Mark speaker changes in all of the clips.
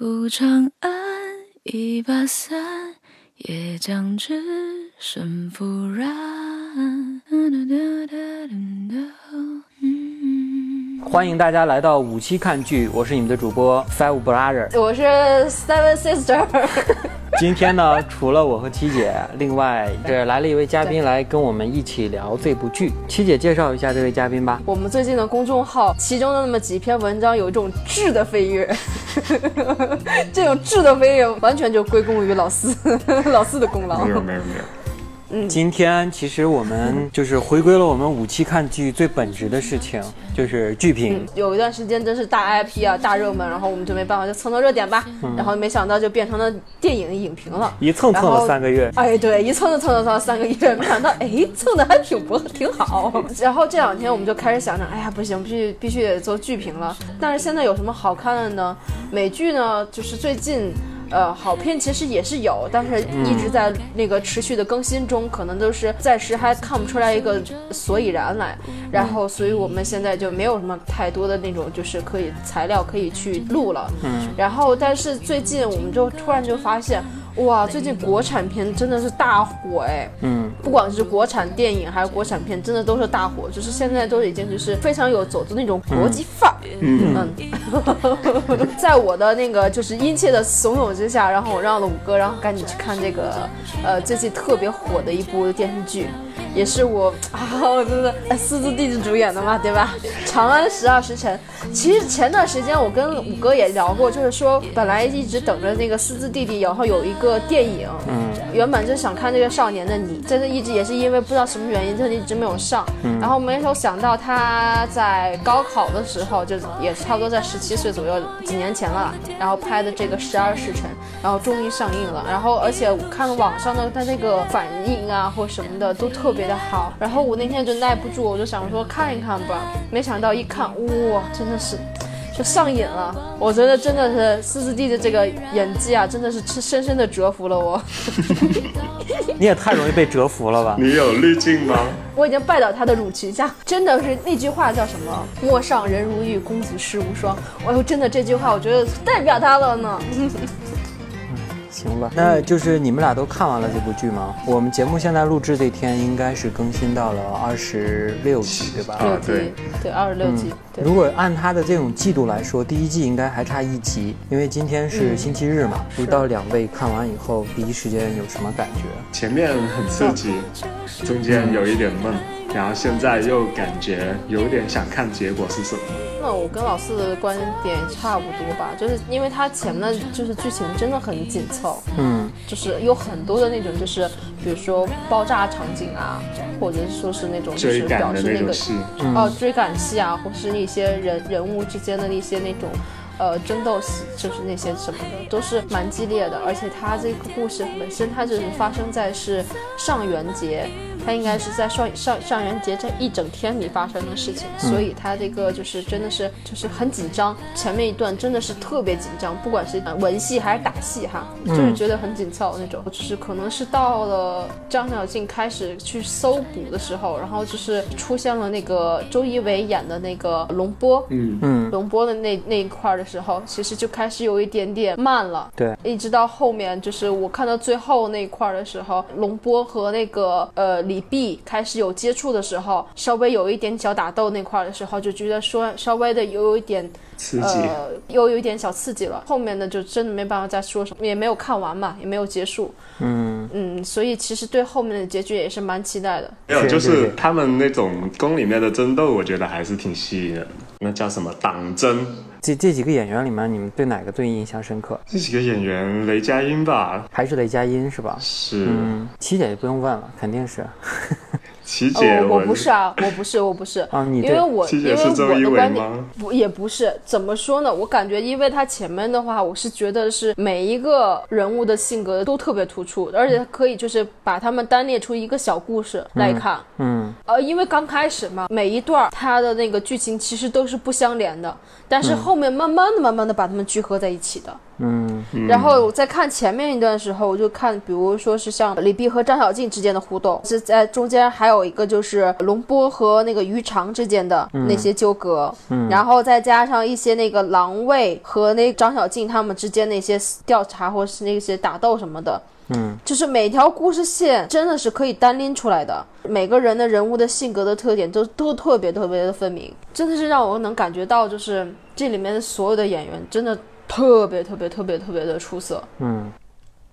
Speaker 1: 古长安，一把伞，也将只身赴然。
Speaker 2: 欢迎大家来到五期看剧，我是你们的主播 Five Brother。
Speaker 3: 我是 Seven Sister，
Speaker 2: 今天呢，除了我和七姐，另外这来了一位嘉宾来跟我们一起聊这部剧。七姐介绍一下这位嘉宾吧。
Speaker 3: 我们最近的公众号，其中的那么几篇文章有一种质的飞跃，这种质的飞跃完全就归功于老四，老四的功劳。
Speaker 4: 没有没有没有，
Speaker 2: 今天其实我们 就是回归了我们五期看剧最本质的事情，就是剧评。
Speaker 3: 有一段时间真是大 IP 啊，大热门，然后我们就没办法，就蹭蹭热点吧。然后没想到就变成了电影影评了。
Speaker 2: 一蹭蹭了三个月，
Speaker 3: 哎，对，一蹭就蹭了蹭了三个月，没想到，哎，蹭的还挺不挺好。然后这两天我们就开始想着，哎呀，不行，必须必须得做剧评了。但是现在有什么好看的呢？美剧呢，就是最近。呃，好片其实也是有，但是一直在那个持续的更新中，可能都是暂时还看不出来一个所以然来。然后，所以我们现在就没有什么太多的那种就是可以材料可以去录了。嗯。然后，但是最近我们就突然就发现，哇，最近国产片真的是大火哎。
Speaker 2: 嗯。
Speaker 3: 不管是国产电影还是国产片，真的都是大火，就是现在都已经就是非常有走的那种国际范儿。
Speaker 2: 嗯
Speaker 3: 嗯。在我的那个就是殷切的怂恿之下，然后我让了五哥，然后赶紧去看这个呃最近特别火的一部电视剧，也是我 啊，我真的哎四字弟弟主演的嘛，对吧？《长安十二时辰》。其实前段时间我跟五哥也聊过，就是说本来一直等着那个四字弟弟，然后有一个电影，
Speaker 2: 嗯，
Speaker 3: 原本就想看这个《少年的你》，但是一直也是因为不知道什么原因，就一直没有上。然后没有想到他在高考的时候，就也差不多在十七岁左右，几年前了，然后拍的这个《十二时辰》，然后终于上映了。然后而且我看网上的他那个反应啊或什么的都特别的好。然后我那天就耐不住，我就想说看一看吧。没想到一看，哇，真的是。就上瘾了，我觉得真的是四四弟的这个演技啊，真的是深深的折服了我。
Speaker 2: 你也太容易被折服了吧？
Speaker 4: 你有滤镜吗？
Speaker 3: 我已经拜倒他的乳裙下，真的是那句话叫什么？陌上人如玉，公子世无双。哎呦，真的这句话，我觉得代表他了呢。
Speaker 2: 行吧，那就是你们俩都看完了这部剧吗？我们节目现在录制这天应该是更新到了二十六集，对吧？
Speaker 3: 六
Speaker 4: 啊对，
Speaker 3: 对，二十六集，对。
Speaker 2: 如果按他的这种季度来说，第一季应该还差一集，因为今天是星期日嘛。不知道两位看完以后第一时间有什么感觉？
Speaker 4: 前面很刺激，中间有一点闷，然后现在又感觉有点想看结果是什么。
Speaker 3: 那我跟老四的观点差不多吧，就是因为它前面的就是剧情真的很紧凑，
Speaker 2: 嗯，
Speaker 3: 就是有很多的那种，就是比如说爆炸场景啊，或者是说是那种就是
Speaker 4: 追赶的
Speaker 3: 表示那个哦追赶戏啊，或是一些人人物之间的一些那种。呃，争斗戏就是那些什么的，都是蛮激烈的，而且它这个故事本身，它就是发生在是上元节，它应该是在上上上元节这一整天里发生的事情，所以它这个就是真的是就是很紧张，前面一段真的是特别紧张，不管是呃文戏还是打戏哈，就是觉得很紧凑那种，就是可能是到了张小静开始去搜捕的时候，然后就是出现了那个周一围演的那个龙波，
Speaker 4: 嗯。
Speaker 2: 嗯，
Speaker 3: 龙波的那那一块儿的时候，其实就开始有一点点慢了。
Speaker 2: 对，
Speaker 3: 一直到后面，就是我看到最后那一块儿的时候，龙波和那个呃李碧开始有接触的时候，稍微有一点小打斗那块的时候，就觉得说稍微的有一点
Speaker 4: 刺激。
Speaker 3: 呃又有一点小刺激了。后面的就真的没办法再说什么，也没有看完嘛，也没有结束。
Speaker 2: 嗯，
Speaker 3: 嗯，所以其实对后面的结局也是蛮期待的。
Speaker 4: 没有，就是他们那种宫里面的争斗，我觉得还是挺吸引人的。那叫什么党争？
Speaker 2: 这这几个演员里面，你们对哪个最印象深刻？
Speaker 4: 这几个演员，雷佳音吧，
Speaker 2: 还是雷佳音是吧？
Speaker 4: 是、
Speaker 2: 嗯，七姐就不用问了，肯定是。
Speaker 4: 琪姐
Speaker 3: 哦，我我不是啊，我不是，我不是
Speaker 2: 啊你对
Speaker 3: 因为我因为我的观点？不也不是，怎么说呢？我感觉，因为他前面的话，我是觉得是每一个人物的性格都特别突出，而且可以就是把他们单列出一个小故事来看。
Speaker 2: 嗯
Speaker 3: 呃，因为刚开始嘛，每一段儿它的那个剧情其实都是不相连的，但
Speaker 2: 嗯
Speaker 3: 是后面慢慢的、慢慢的把它们聚合在一起的。
Speaker 2: 嗯
Speaker 3: 然后我在看前面一段时候，我就看，比如说是像李碧和张小静之间的互动，是在中间还有一个就是龙波和那个于长之间的那些纠葛，
Speaker 2: 嗯。
Speaker 3: 然后再加上一些那个狼卫和那张小静他们之间那些调查或是那些打斗什么的，
Speaker 2: 嗯，
Speaker 3: 就是每条故事线真的是可以单拎出来的，每个人的人物的性格的特点都都特别特别的分明，真的是让我能感觉到，就是这里面的所有的演员真的特别特别特别特别的出色。
Speaker 2: 嗯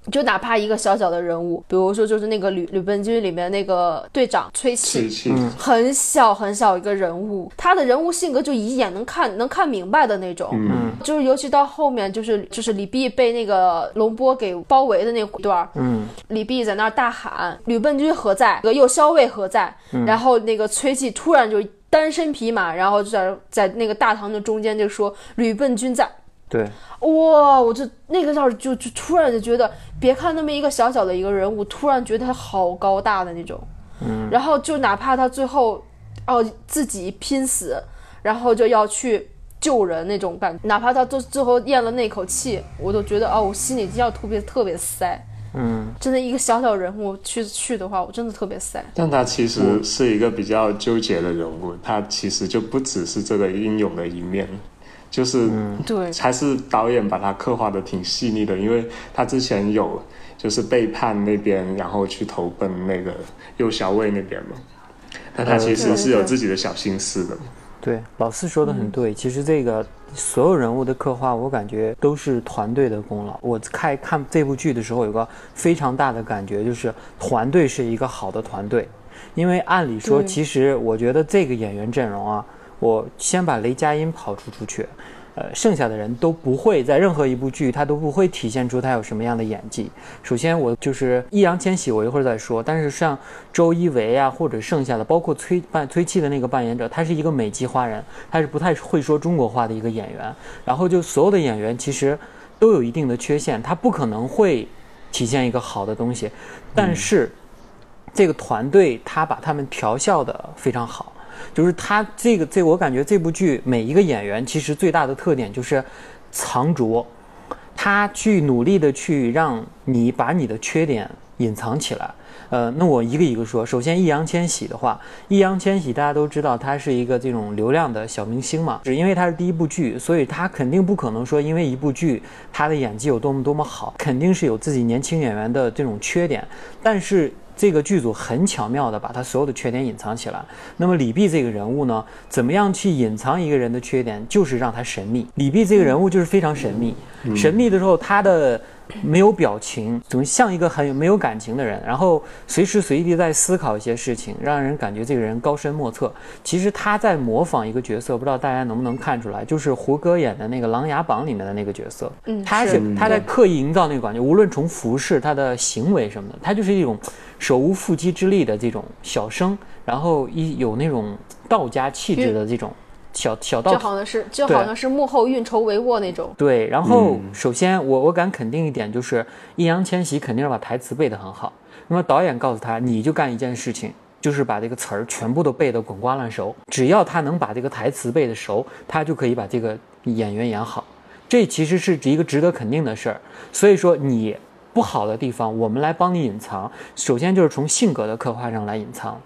Speaker 3: 就哪怕一个小小的人物，比如说就是那个吕吕本军里面那个队长崔
Speaker 4: 气
Speaker 3: 气，
Speaker 4: 气，
Speaker 3: 很小很小一个人物，他的人物性格就一眼能看能看明白的那种。
Speaker 4: 嗯，
Speaker 3: 就是尤其到后面，就是就是李泌被那个龙波给包围的那段儿，
Speaker 2: 嗯
Speaker 3: 李泌在那儿大喊“吕笨军何在？”那个右骁卫何在？然后那个崔琦突然就单身匹马，然后就在在那个大堂的中间就说“吕笨军在”。
Speaker 2: 对，
Speaker 3: 哇！我就那个时候就就突然就觉得，别看那么一个小小的一个人物，突然觉得他好高大的那种。嗯。然后就哪怕他最后哦自己拼死，然后就要去救人那种感觉，哪怕他最最后咽了那口气，我都觉得哦，我心里要特别特别塞。
Speaker 2: 嗯
Speaker 3: 真的一个小小人物去去的话，我真的特别塞。
Speaker 4: 但他其实是一个比较纠结的人物，他其实就不只是这个英勇的一面，就是
Speaker 3: 对，
Speaker 4: 还是导演把他刻画的挺细腻的，因为他之前有就是背叛那边，然后去投奔那个右小卫那边嘛，但他其实是有自己的小心思的。
Speaker 2: 对，老四说的很对。其实这个所有人物的刻画，我感觉都是团队的功劳。我看看这部剧的时候，有个非常大的感觉，就是团队是一个好的团队。因为按理说，其实我觉得这个演员阵容啊，我先把雷佳音跑出出去，呃，剩下的人都不会在任何一部剧，他都不会体现出他有什么样的演技。首先，我就是易烊千玺，我一会儿再说。但是像周一围啊，或者剩下的，包括崔扮崔气的那个扮演者，他是一个美籍华人，他是不太会说中国话的一个演员。然后就所有的演员其实都有一定的缺陷，他不可能会体现一个好的东西，但是。这个团队他把他们调校的非常好，就是他这个这我感觉这部剧每一个演员其实最大的特点就是藏拙，他去努力的去让你把你的缺点隐藏起来。呃，那我一个一个说。首先，易烊千玺的话，易烊千玺大家都知道，他是一个这种流量的小明星嘛，只因为他是第一部剧，所以他肯定不可能说因为一部剧他的演技有多么多么好，肯定是有自己年轻演员的这种缺点。但是这个剧组很巧妙的把他所有的缺点隐藏起来。那么李泌这个人物呢，怎么样去隐藏一个人的缺点，就是让他神秘。李泌这个人物就是非常神秘，神秘的时候他的。没有表情，总像一个很没有感情的人，然后随时随地在思考一些事情，让人感觉这个人高深莫测。其实他在模仿一个角色，不知道大家能不能看出来，就是胡歌演的那个《琅琊榜》里面的那个角色。
Speaker 3: 嗯
Speaker 2: 他
Speaker 3: 是
Speaker 2: 是他在刻意营造那个感觉，无论从服饰、他的行为什么的，他就是一种手无缚鸡之力的这种小生，然后一有那种道家气质的这种小小道
Speaker 3: 就好像是就好像是幕后运筹帷幄那种。
Speaker 2: 对，然后
Speaker 4: 嗯
Speaker 2: 首先我我敢肯定一点，就是易烊千玺肯定是把台词背得很好。那么导演告诉他，你就干一件事情，就是把这个词儿全部都背得滚瓜烂熟。只要他能把这个台词背得熟，他就可以把这个演员演好。这其实是一个值得肯定的事儿。所以说你不好的地方，我们来帮你隐藏。首先就是从性格的刻画上来隐藏。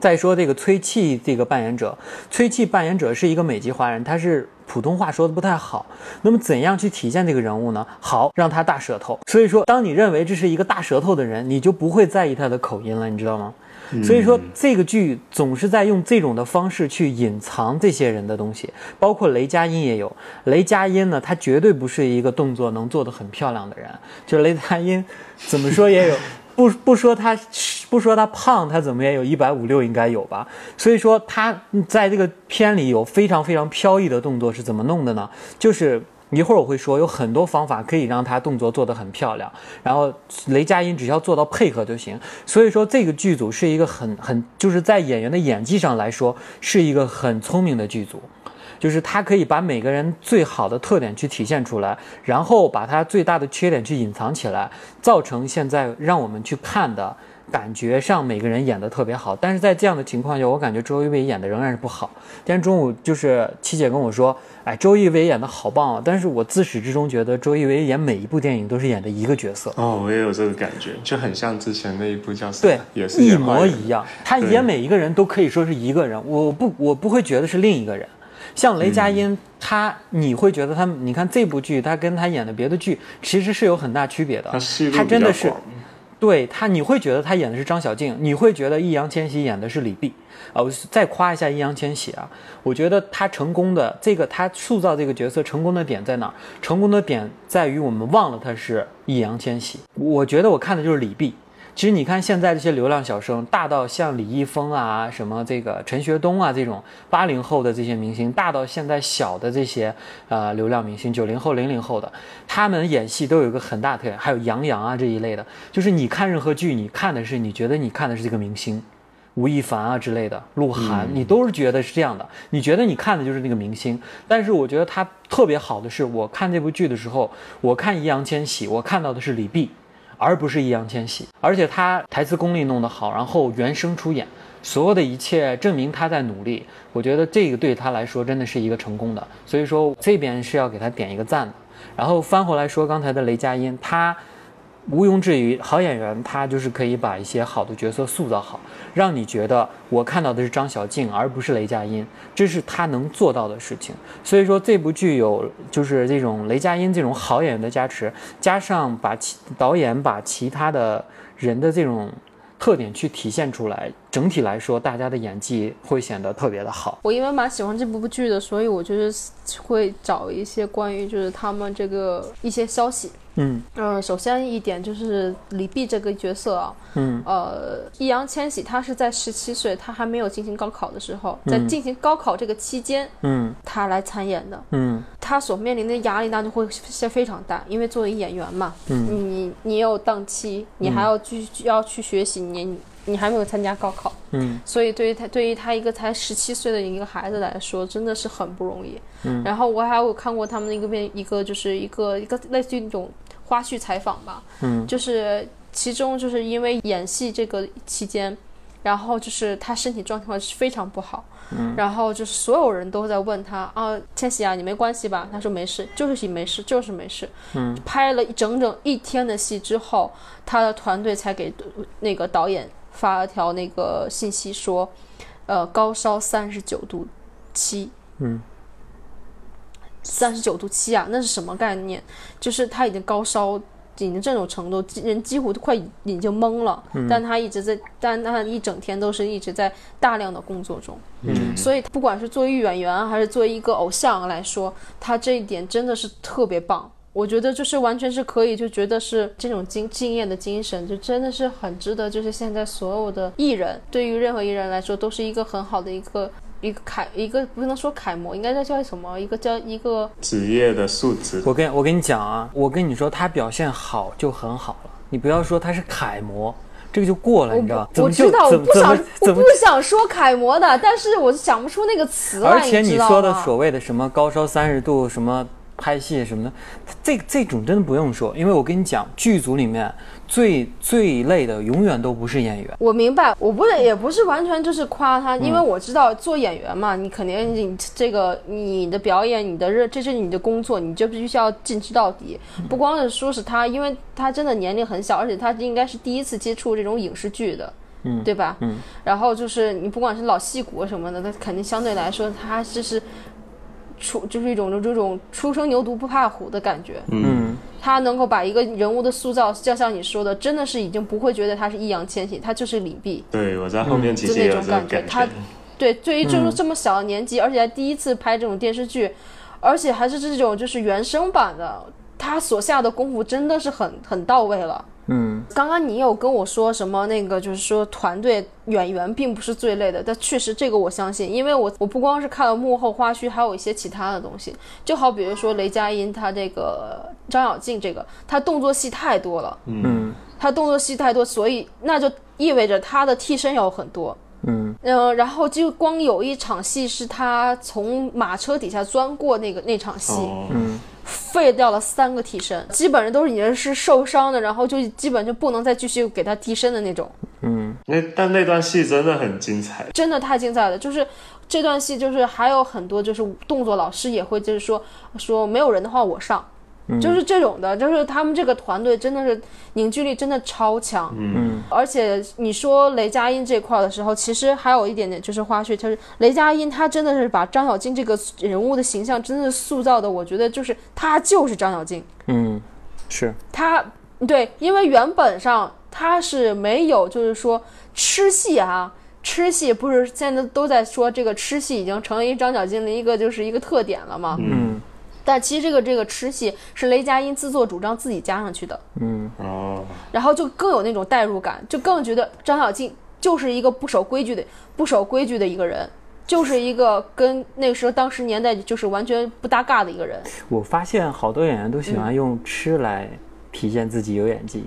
Speaker 2: 再说这个崔气这个扮演者，崔气扮演者是一个美籍华人，他是普通话说的不太好。那么怎样去体现这个人物呢？好，让他大舌头。所以说，当你认为这是一个大舌头的人，你就不会在意他的口音了，你知道吗？所以说，这个剧总是在用这种的方式去隐藏这些人的东西，包括雷佳音也有。雷佳音呢，他绝对不是一个动作能做得很漂亮的人，就是雷佳音怎么说也有。不不说他不说他胖，他怎么也有一百五六应该有吧。所以说他在这个片里有非常非常飘逸的动作是怎么弄的呢？就是一会儿我会说有很多方法可以让他动作做得很漂亮，然后雷佳音只要做到配合就行。所以说这个剧组是一个很很就是在演员的演技上来说是一个很聪明的剧组。就是他可以把每个人最好的特点去体现出来，然后把他最大的缺点去隐藏起来，造成现在让我们去看的感觉上每个人演的特别好，但是在这样的情况下，我感觉周一围演的仍然是不好。今天中午就是七姐跟我说，哎，周一围演的好棒啊！但是我自始至终觉得周一围演每一部电影都是演的一个角色，
Speaker 4: 哦，我也有这个感觉，就很像之前那一部叫什么
Speaker 2: 对，
Speaker 4: 也是
Speaker 2: 一模一样。他演每一个人都可以说是一个人，我不我不会觉得是另一个人。像雷佳音，他你会觉得他，你看这部剧，他跟他演的别的剧其实是有很大区别的。
Speaker 4: 他
Speaker 2: 真的是对他，你会觉得他演的是张小静，你会觉得易烊千玺演的是李碧。啊，我再夸一下易烊千玺啊，我觉得他成功的这个他塑造这个角色成功的点在哪儿？成功的点在于我们忘了他是易烊千玺。我觉得我看的就是李泌。其实你看现在这些流量小生，大到像李易峰啊、什么这个陈学冬啊这种八零后的这些明星，大到现在小的这些呃流量明星，九零后、零零后的，他们演戏都有一个很大特点，还有杨洋啊这一类的，就是你看任何剧，你看的是你觉得你看的是这个明星。吴亦凡啊之类的，鹿晗，你都是觉得是这样的，你觉得你看的就是那个明星。但是我觉得他特别好的是，我看这部剧的时候，我看易烊千玺，我看到的是李泌，而不是易烊千玺。而且他台词功力弄得好，然后原声出演，所有的一切证明他在努力。我觉得这个对他来说真的是一个成功的，所以说这边是要给他点一个赞的。然后翻回来说刚才的雷佳音，他毋庸置疑，好演员他就是可以把一些好的角色塑造好，让你觉得我看到的是张小静，而不是雷佳音，这是他能做到的事情。所以说这部剧有就是这种雷佳音这种好演员的加持，加上把其导演把其他的人的这种特点去体现出来，整体来说大家的演技会显得特别的好。
Speaker 3: 我因为蛮喜欢这部剧的，所以我就是会找一些关于就是他们这个一些消息。
Speaker 2: 嗯。
Speaker 3: 嗯，首先一点就是李碧这个角色啊，
Speaker 2: 嗯。
Speaker 3: 呃，易烊千玺他是在十七岁，他还没有进行高考的时候，在
Speaker 2: 嗯
Speaker 3: 进行高考这个期间，
Speaker 2: 嗯。
Speaker 3: 他来参演的。
Speaker 2: 嗯。
Speaker 3: 他所面临的压力那就会是非常大，因为作为演员嘛，
Speaker 2: 嗯。
Speaker 3: 你你有档期，你还要继续要去学习，你你还没有参加高考，
Speaker 2: 嗯。
Speaker 3: 所以对于他对于他一个才十七岁的一个孩子来说，真的是很不容易。
Speaker 2: 嗯。
Speaker 3: 然后我还有看过他们的一个片，一个就是一个一个类似于那种花絮采访吧，
Speaker 2: 嗯。
Speaker 3: 就是其中就是因为演戏这个期间，然后就是他身体状况是非常不好，
Speaker 2: 嗯。
Speaker 3: 然后就是所有人都在问他啊，千玺啊，你没关系吧？他说没事，就是没事，就是没事。
Speaker 2: 嗯，
Speaker 3: 拍了整整一天的戏之后，他的团队才给那个导演发了条那个信息说，呃，高烧三十九度七。
Speaker 2: 嗯
Speaker 3: 三十九度七啊，那是什么概念？就是他已经高烧，已经这种程度，人几乎都快已经懵了。但他一直在，但他一整天都是一直在大量的工作中。
Speaker 2: 嗯
Speaker 3: 所以不管是作为演员还是作为一个偶像来说，他这一点真的是特别棒。我觉得就是完全是可以，就觉得是这种敬敬业的精神，就真的是很值得。就是现在所有的艺人，对于任何艺人来说，都是一个很好的一个一个楷，一个不能说楷模，应该叫叫什么？一个叫一个
Speaker 4: 职业的素质。
Speaker 2: 我跟我跟你讲啊，我跟你说，他表现好就很好了，你不要说他是楷模，这个就过了，你知道？怎么就
Speaker 3: 我知道，我不想我不？想说楷模的，但是我想不出那个词来。
Speaker 2: 而且
Speaker 3: 你
Speaker 2: 说的所谓的什么高烧三十度，什么拍戏什么的，这这种真的不用说，因为我跟你讲，剧组里面最最累的永远都不是演员。
Speaker 3: 我明白，我不是也不是完全就是夸他，
Speaker 2: 嗯
Speaker 3: 因为我知道做演员嘛，你肯定你这个你的表演，你的热，这是你的工作，你就必须要坚持到底。
Speaker 2: 嗯
Speaker 3: 不光是说是他，因为他真的年龄很小，而且他应该是第一次接触这种影视剧的。
Speaker 2: 嗯
Speaker 3: 对吧？
Speaker 2: 嗯，
Speaker 3: 然后就是你不管是老戏骨什么的，他肯定相对来说他就是出就是一种这种初生牛犊不怕虎的感觉。
Speaker 2: 嗯
Speaker 3: 他能够把一个人物的塑造，就像你说的，真的是已经不会觉得他是易烊千玺，他就是李泌。
Speaker 4: 对，我在后面其实也有这
Speaker 3: 种感觉
Speaker 4: 感
Speaker 3: 他对，对于
Speaker 2: 就
Speaker 3: 是这么小的年纪，而且还第一次拍这种电视剧，而且还是这种就是原声版的，他所下的功夫真的是很很到位了。
Speaker 2: 嗯
Speaker 3: 刚刚你有跟我说什么？那个就是说团队演员并不是最累的，但确实这个我相信，因为我我不光是看了幕后花絮，还有一些其他的东西，就好比如说雷佳音他这个张小静这个，他动作戏太多了，
Speaker 2: 嗯
Speaker 3: 他动作戏太多，所以那就意味着他的替身有很多。
Speaker 2: 嗯
Speaker 3: 嗯、然后就光有一场戏是他从马车底下钻过那个那场戏，
Speaker 4: 哦，
Speaker 2: 嗯
Speaker 3: 废掉了三个替身，基本上都是已经是受伤的，然后就基本就不能再继续给他替身的那种。
Speaker 2: 嗯，
Speaker 4: 那但那段戏真的很精彩，
Speaker 3: 真的太精彩了。就是这段戏，就是还有很多就是动作老师也会就是说说没有人的话我上，就是这种的，就是他们这个团队真的是凝聚力真的超强。
Speaker 2: 嗯，
Speaker 3: 而且你说雷佳音这块的时候，其实还有一点点就是花絮，就是雷佳音他真的是把张小静这个人物的形象真的塑造的，我觉得就是他就是张小静。
Speaker 2: 嗯，是，
Speaker 3: 他对，因为原本上他是没有，就是说吃戏啊，吃戏不是现在都在说这个吃戏已经成为张小静的一个就是一个特点了嘛。
Speaker 2: 嗯
Speaker 3: 但其实这个这个吃戏是雷佳音自作主张自己加上去的，
Speaker 2: 嗯
Speaker 4: 哦，
Speaker 3: 然后就更有那种代入感，就更觉得张小静就是一个不守规矩的不守规矩的一个人。就是一个跟那个时候当时年代就是完全不搭嘎的一个人，
Speaker 2: 我发现好多演员都喜欢用吃来体现自己有演技。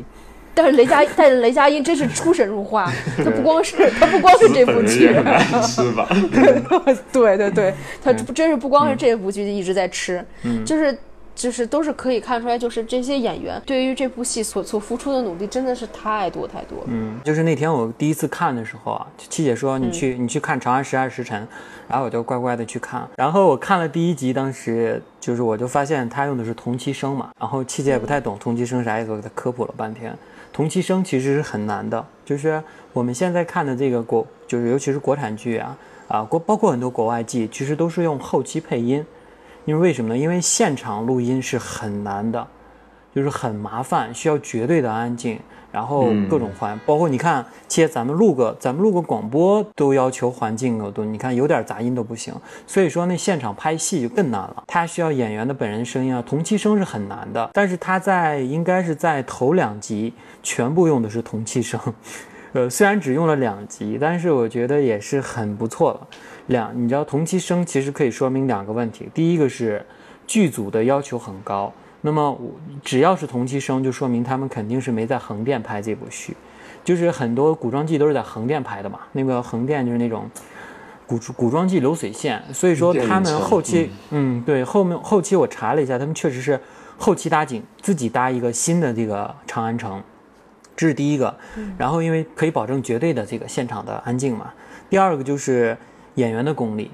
Speaker 3: 但是雷佳，但是雷佳音真是出神入化，他不光是他不光是这部剧
Speaker 4: 本人也，很爱吃吧？
Speaker 3: 对对对，他不真是不光是这部剧一直在吃，就是就是都是可以看出来，就是这些演员对于这部戏所所付出的努力真的是太多太多了。
Speaker 2: 嗯，就是那天我第一次看的时候啊，七姐说你去、你去看《长安十二时辰》，然后我就乖乖的去看。然后我看了第一集，当时就是我就发现他用的是同期声嘛，然后七姐也不太懂同期声啥意思，我给他科普了半天。同期声其实是很难的，就是我们现在看的这个国，就是尤其是国产剧啊啊国包括很多国外剧，其实都是用后期配音。因为为什么呢？因为现场录音是很难的，就是很麻烦，需要绝对的安静，然后各种环，包括你看，其实咱们录个咱们录个广播都要求环境有多，你看有点杂音都不行，所以说那现场拍戏就更难了，它需要演员的本人声音啊，同期声是很难的，但是他在应该是在头两集全部用的是同期声。呃，虽然只用了两集，但是我觉得也是很不错了。两，你知道同期声其实可以说明两个问题，第一个是剧组的要求很高，那么只要是同期声，就说明他们肯定是没在横店拍这部剧，就是很多古装剧都是在横店拍的嘛，那个横店就是那种古古装剧流水线，所以说他们后期，嗯，对，后面后期我查了一下，他们确实是后期搭景，自己搭一个新的这个长安城。这是第一个，然后因为可以保证绝对的这个现场的安静嘛。第二个就是演员的功力，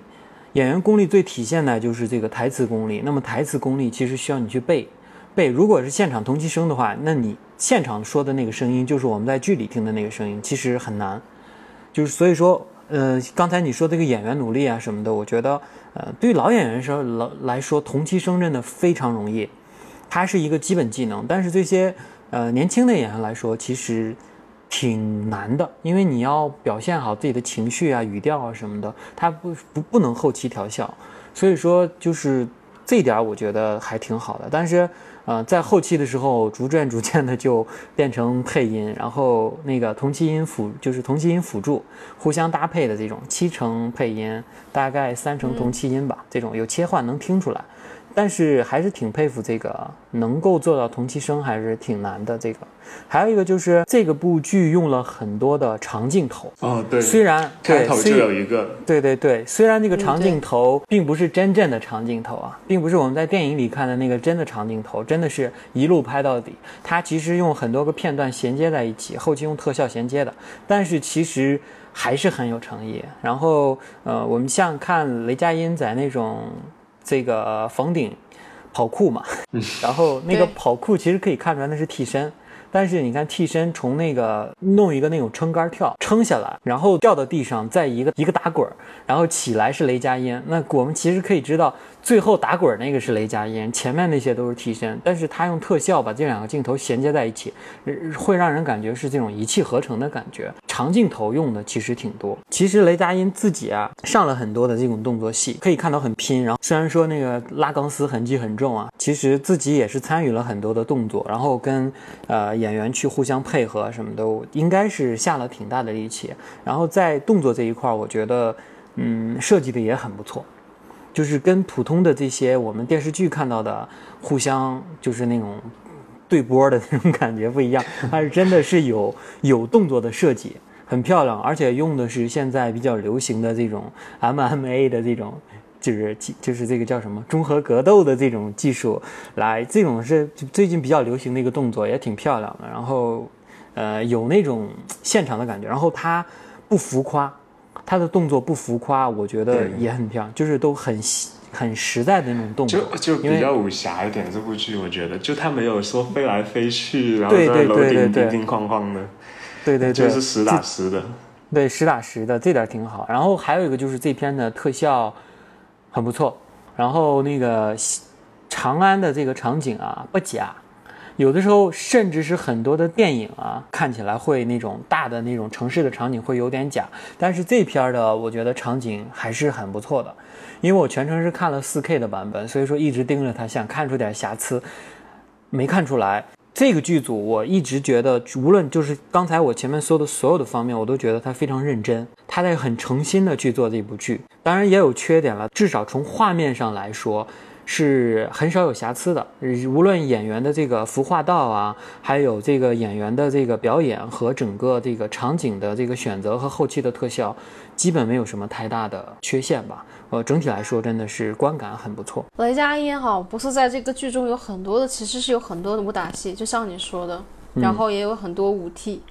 Speaker 2: 演员功力最体现的就是这个台词功力。那么台词功力其实需要你去背，对。如果是现场同期声的话，那你现场说的那个声音就是我们在剧里听的那个声音，其实很难。就是所以说，呃，刚才你说这个演员努力啊什么的，我觉得，呃，对于老演员说来来说，同期声真的非常容易，它是一个基本技能。但是这些呃，年轻的演员来说，其实挺难的，因为你要表现好自己的情绪啊、语调啊什么的，它不不不能后期调校，所以说就是这点我觉得还挺好的。但是呃，在后期的时候，逐渐逐渐的就变成配音，然后那个同期音辅就是同期音辅助互相搭配的这种七成配音，大概三成同期音吧，这种有切换能听出来。但是还是挺佩服这个能够做到同期声，还是挺难的。这个还有一个就是这个部剧用了很多的长镜头，
Speaker 4: 哦，对，
Speaker 2: 虽然对，
Speaker 4: 开头就有一个，
Speaker 2: 对对对，虽然这个长镜头并不是真正的长镜头啊，并不是我们在电影里看的那个真的长镜头，真的是一路拍到底。它其实用很多个片段衔接在一起，后期用特效衔接的，但是其实还是很有诚意。然后呃，我们像看雷佳音在那种这个房顶跑酷嘛，然后那个跑酷其实可以看出来那是替身。但是你看替身从那个弄一个那种撑杆跳撑下来，然后掉到地上，再一个一个打滚儿，然后起来是雷佳音。那我们其实可以知道，最后打滚那个是雷佳音，前面那些都是替身。但是他用特效把这两个镜头衔接在一起，会让人感觉是这种一气呵成的感觉。长镜头用的其实挺多。其实雷佳音自己啊上了很多的这种动作戏，可以看到很拼。然后虽然说那个拉钢丝痕迹很重啊，其实自己也是参与了很多的动作，然后跟呃演员去互相配合什么的，应该是下了挺大的力气。然后在动作这一块，我觉得嗯设计的也很不错。就是跟普通的这些我们电视剧看到的互相就是那种对波的那种感觉不一样，它是真的是有有动作的设计，很漂亮，而且用的是现在比较流行的这种 MMA 的这种。就是就是这个叫什么综合格斗的这种技术来，这种是最近比较流行的一个动作，也挺漂亮的。然后，呃，有那种现场的感觉，然后他不浮夸，他的动作不浮夸，我觉得也很漂亮，就是都很细很实在的那种动作
Speaker 4: 就，就比较武侠一点。这部剧我觉得，就他没有说飞来飞去，然后在楼顶叮叮哐哐的，
Speaker 2: 对对对，
Speaker 4: 就是实打实的。
Speaker 2: 对，实打实的，这点挺好。然后还有一个就是这篇的特效很不错，然后那个西长安的这个场景啊不假，有的时候甚至是很多的电影啊看起来会那种大的那种城市的场景会有点假，但是这片儿的我觉得场景还是很不错的，因为我全程是看了 4K 的版本，所以说一直盯着它，想看出点瑕疵，没看出来。这个剧组我一直觉得，无论就是刚才我前面说的所有的方面，我都觉得他非常认真，他在很诚心的去做这部剧。当然也有缺点了，至少从画面上来说是很少有瑕疵的。无论演员的这个服化道啊，还有这个演员的这个表演和整个这个场景的这个选择和后期的特效，基本没有什么太大的缺陷吧。呃，整体来说真的是观感很不错。
Speaker 3: 雷佳音哈，不是在这个剧中有很多的，其实是有很多的武打戏，就像你说的，然后也有很多武替，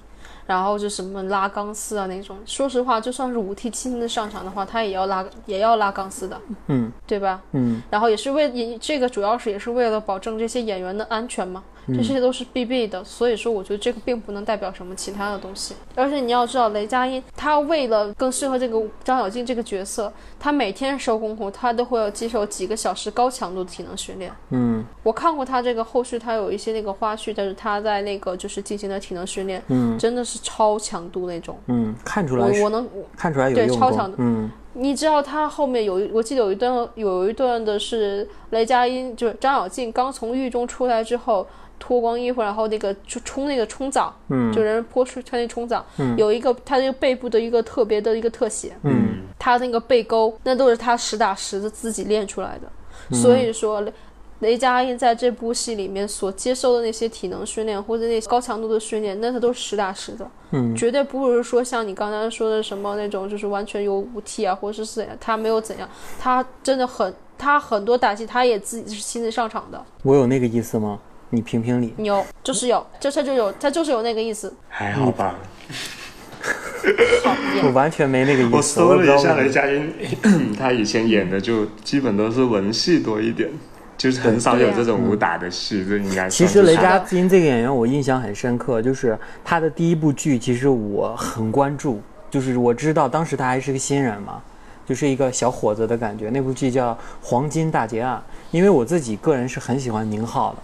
Speaker 3: 然后就什么拉钢丝啊那种。说实话，就算是武替亲自上场的话，他也要拉，也要拉钢丝的，
Speaker 2: 嗯
Speaker 3: 对吧？
Speaker 2: 嗯
Speaker 3: 然后也是为也这个主要是也是为了保证这些演员的安全嘛，这些都是必备的。所以说，我觉得这个并不能代表什么其他的东西。而且你要知道，雷佳音他为了更适合这个张小静这个角色，他每天收功夫，他都会要接受几个小时高强度的体能训练。
Speaker 2: 嗯
Speaker 3: 我看过他这个后续，他有一些那个花絮，但是他在那个就是进行的体能训练，
Speaker 2: 嗯
Speaker 3: 真的是超强度那种。
Speaker 2: 嗯，看出来
Speaker 3: 我我能
Speaker 2: 看出来有
Speaker 3: 对超强度
Speaker 2: 嗯。
Speaker 3: 你知道他后面有一，我记得有一段有一段的是雷佳音，就是张小静刚从狱中出来之后，脱光衣服，然后那个就冲那个冲澡，
Speaker 2: 嗯。
Speaker 3: 就人泼出穿那冲澡，
Speaker 2: 嗯。
Speaker 3: 有一个他那个背部的一个特别的一个特写，
Speaker 2: 嗯。
Speaker 3: 他那个背沟那都是他实打实的自己练出来的，
Speaker 2: 嗯。
Speaker 3: 所以说雷雷佳音在这部戏里面所接受的那些体能训练或者那些高强度的训练，那他都是实打实的。
Speaker 2: 嗯
Speaker 3: 绝对不是说像你刚才说的什么那种，就是完全有武替啊，或者是怎样，他没有怎样，他真的很，他很多打戏他也自己是亲自上场的，
Speaker 2: 我有那个意思吗？你评评理。
Speaker 3: 有就是有，这他就有，他就是有那个意思，
Speaker 4: 还好吧。
Speaker 3: 讨
Speaker 2: 我。完全没那个意思。
Speaker 4: 我搜了一下雷佳音，他以前演的就基本都是文戏多一点，就是很少有这种武打的戏，这应该
Speaker 2: 其实雷佳音这个演员我印象很深刻，就是他的第一部剧，其实我很关注，就是我知道当时他还是个新人嘛，就是一个小伙子的感觉。那部剧叫《黄金大劫案》，因为我自己个人是很喜欢宁浩的，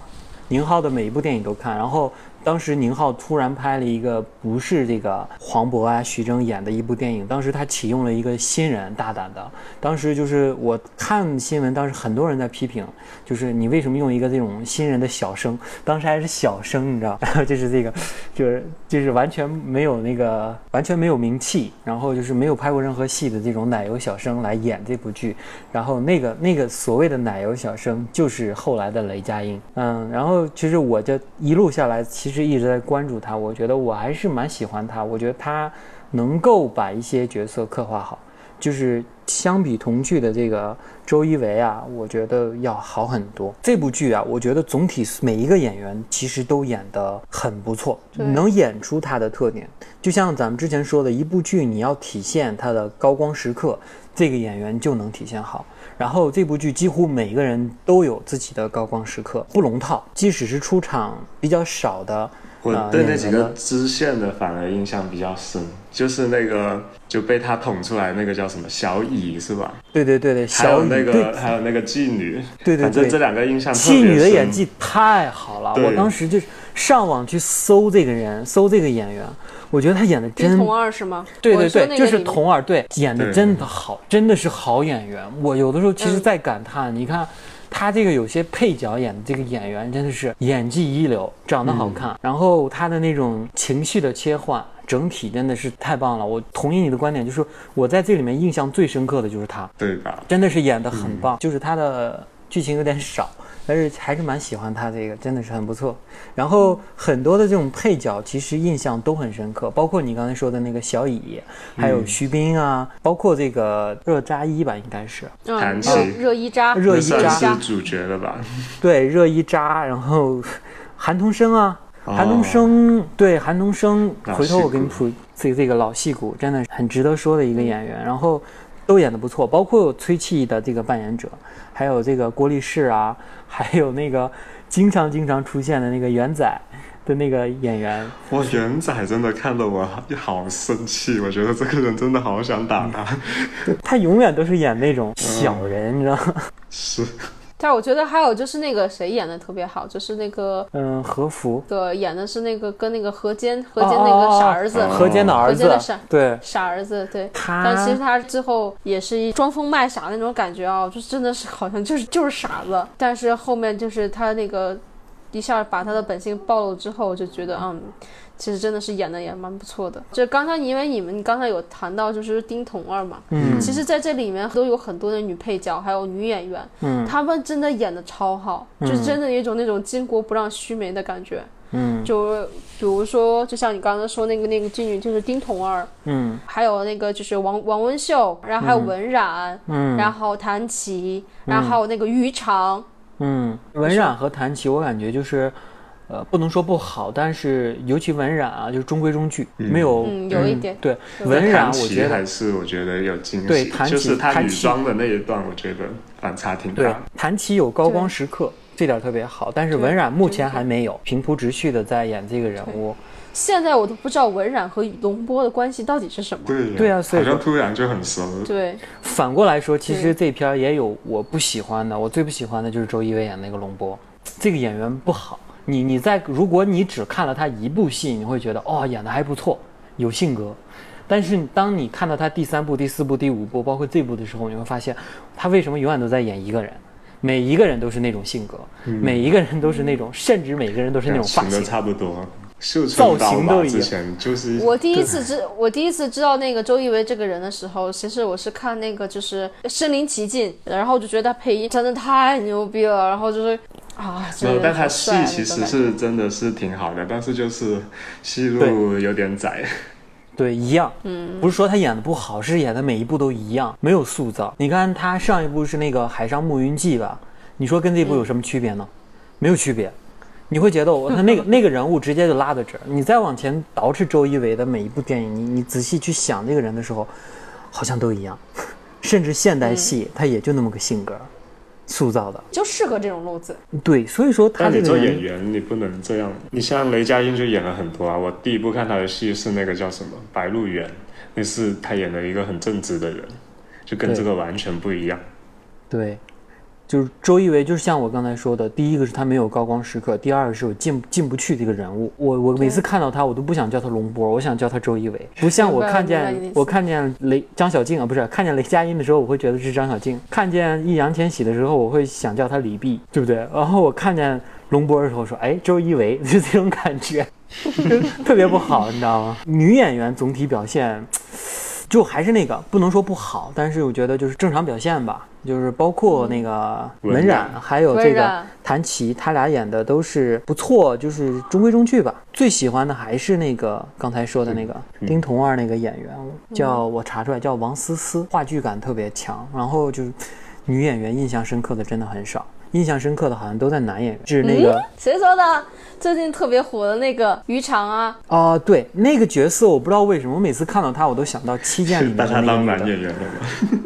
Speaker 2: 宁浩的每一部电影都看，然后。当时宁浩突然拍了一个不是这个黄渤啊、徐峥演的一部电影，当时他启用了一个新人，大胆的。当时就是我看新闻，当时很多人在批评，就是你为什么用一个这种新人的小生？当时还是小生，你知道？就是这个，就是就是完全没有那个完全没有名气，然后就是没有拍过任何戏的这种奶油小生来演这部剧。然后那个那个所谓的奶油小生就是后来的雷佳音，嗯，然后其实我这一路下来，其实一直在关注他，我觉得我还是蛮喜欢他，我觉得他能够把一些角色刻画好，就是相比同剧的这个周一围啊，我觉得要好很多。这部剧啊，我觉得总体每一个演员其实都演得很不错，能演出他的特点。就像咱们之前说的，一部剧你要体现他的高光时刻，这个演员就能体现好。然后这部剧几乎每个人都有自己的高光时刻，不龙套。即使是出场比较少的，
Speaker 4: 我
Speaker 2: 啊
Speaker 4: 对那几个支线的反而印象比较深，就是那个就被他捅出来那个叫什么小乙是吧？
Speaker 2: 对对对对，
Speaker 4: 还有那
Speaker 2: 小雨对
Speaker 4: 个还有那个妓女，
Speaker 2: 对对对
Speaker 4: 反正这两个印象特
Speaker 2: 妓女的演技太好了，我当时就是上网去搜这个人，搜这个演员，我觉得他演的真
Speaker 3: 丁童二是吗？
Speaker 2: 对对对，就是童儿，对，演的真的好，真的是好演员。我有的时候其实
Speaker 3: 嗯
Speaker 2: 在感叹，你看他这个有些配角演的这个演员真的是演技一流，长得好看，然后他的那种情绪的切换，整体真的是太棒了。我同意你的观点，就是我在这里面印象最深刻的就是他，
Speaker 4: 对吧？
Speaker 2: 真的是演的很棒，就是他的剧情有点少，但是还是蛮喜欢他这个，真的是很不错。然后很多的这种配角其实印象都很深刻，包括你刚才说的那个小乙，还有徐冰啊，包括这个热扎伊吧，应该是。
Speaker 3: 嗯，热
Speaker 4: 韩琦
Speaker 3: 热依扎，
Speaker 2: 热依扎。
Speaker 4: 算是主角了吧？
Speaker 2: 对热依扎，然后韩童生啊，韩东升，对韩童
Speaker 4: 生，
Speaker 2: 回头我给你
Speaker 4: 戏骨。
Speaker 2: 普这这个老戏骨，真的很值得说的一个演员，然后都演得不错，包括崔气的这个扮演者，还有这个郭力士啊，还有那个经常经常出现的那个元仔的那个演员，
Speaker 4: 我元仔真的看得我好生气，我觉得这个人真的好想打他。
Speaker 2: 他永远都是演那种小人，你知道吗？
Speaker 4: 是，
Speaker 3: 但我觉得还有就是那个谁演的特别好，就是那个
Speaker 2: 嗯，何福，
Speaker 3: 对演的是那个跟那个何坚何坚那个傻儿子，
Speaker 4: 哦
Speaker 2: 何坚的儿子
Speaker 3: 何坚的傻，
Speaker 2: 对。
Speaker 3: 傻儿子对。
Speaker 2: 他，
Speaker 3: 但其实他之后也是一装疯卖傻那种感觉啊，就是真的是好像就是就是傻子，但是后面就是他那个一下把他的本性暴露之后，就觉得嗯，其实真的是演的也蛮不错的。就刚才因为你们刚才有谈到就是丁童儿嘛，
Speaker 2: 嗯。
Speaker 3: 其实在这里面都有很多的女配角，还有女演员，
Speaker 2: 嗯。
Speaker 3: 她们真的演的超好，就真的有一种那种巾帼不让须眉的感觉。
Speaker 2: 嗯。
Speaker 3: 就比如说，就像你刚刚说那个那个妓女，就是丁童儿，
Speaker 2: 嗯。
Speaker 3: 还有那个就是王王文秀，然后还有文冉，
Speaker 2: 嗯。
Speaker 3: 然后谭琪，然后还有那个于常，
Speaker 2: 嗯，文冉和谭琪，我感觉就是。呃，不能说不好，但是尤其文染啊，就是中规中矩，没有
Speaker 3: 嗯有一点
Speaker 2: 对文冉，
Speaker 4: 谭琪
Speaker 2: 我觉得
Speaker 4: 还是我觉得有惊喜，
Speaker 2: 对谭琪
Speaker 4: 就是他女装的那一段，我觉得反差挺
Speaker 2: 对
Speaker 4: 大。
Speaker 2: 谭琪有高光时刻，这点特别好。但是文染目前还没有平铺直叙的在演这个人物。
Speaker 3: 现在我都不知道文染和龙波的关系到底是什么。
Speaker 4: 对
Speaker 2: 对啊所以
Speaker 4: 好像突然就很熟。
Speaker 3: 对，
Speaker 2: 反过来说，其实这片儿也有我不喜欢的，我最不喜欢的就是周一围演那个龙波，这个演员不好。你你在如果你只看了他一部戏，你会觉得哦演的还不错，有性格。但是当你看到他第三部、第四部、第五部，包括这部的时候，你会发现他为什么永远都在演一个人，每一个人都是那种性格，每一个人都是那种，甚至每个人都是那种发
Speaker 4: 型。差不多，绣
Speaker 2: 造型都一样。
Speaker 4: 就是
Speaker 3: 我第一 次知我第一次知道那个周一围这个人的时候，其实我是看那个就是《身临其境》，然后我就觉得他配音真的太牛逼了，然后就是啊，
Speaker 4: 没有，但他戏其实是真的是挺好的，但是就是戏路有点窄。
Speaker 2: 对，一样。嗯，不是说他演的不好，是演的每一部都一样，没有塑造。你看他上一部是那个《海上牧云记》吧？你说跟这部有什么区别呢？没有区别。你会觉得我他那个 那个人物直接就拉到这儿。你再往前倒饬周一围的每一部电影，你你仔细去想那个人的时候，好像都一样。甚至现代戏他也就那么个性格，塑造的。
Speaker 3: 就适合这种路子。
Speaker 2: 对，所以说他
Speaker 4: 但你做
Speaker 2: 这个人
Speaker 4: 演员，你不能这样。你像雷佳音就演了很多啊。我第一部看他的戏是那个叫什么《白鹿原》，那是他演的一个很正直的人，就跟这个完全不一样。
Speaker 2: 对，就是周一围，就是像我刚才说的，第一个是他没有高光时刻，第二个是我进进不去这个人物。我我每次看到他，我都不想叫他龙波，我想叫他周一围。不像我看见我看见雷张小静啊，不是看见雷佳音的时候，我会觉得是张小静；看见易烊千玺的时候，我会想叫他李碧，对不对？然后我看见龙波的时候说，哎，周一围，就这种感觉，特别不好，你知道吗？女演员总体表现。就还是那个，不能说不好，但是我觉得就是正常表现吧。就是包括那个
Speaker 4: 文
Speaker 2: 文冉，还有这个谭琪，他俩演的都是不错，就是中规中矩吧。最喜欢的还是那个刚才说的那个丁童儿那个演员，叫我查出来叫王思思，话剧感特别强。然后就是女演员印象深刻的真的很少，印象深刻的好像都在男演员，是那个
Speaker 3: 嗯，谁说的？最近特别火的那个鱼肠啊，
Speaker 2: 哦、对，那个角色我不知道为什么，我每次看到他，我都想到《七剑》里那个把他。
Speaker 4: 当男演员了吗？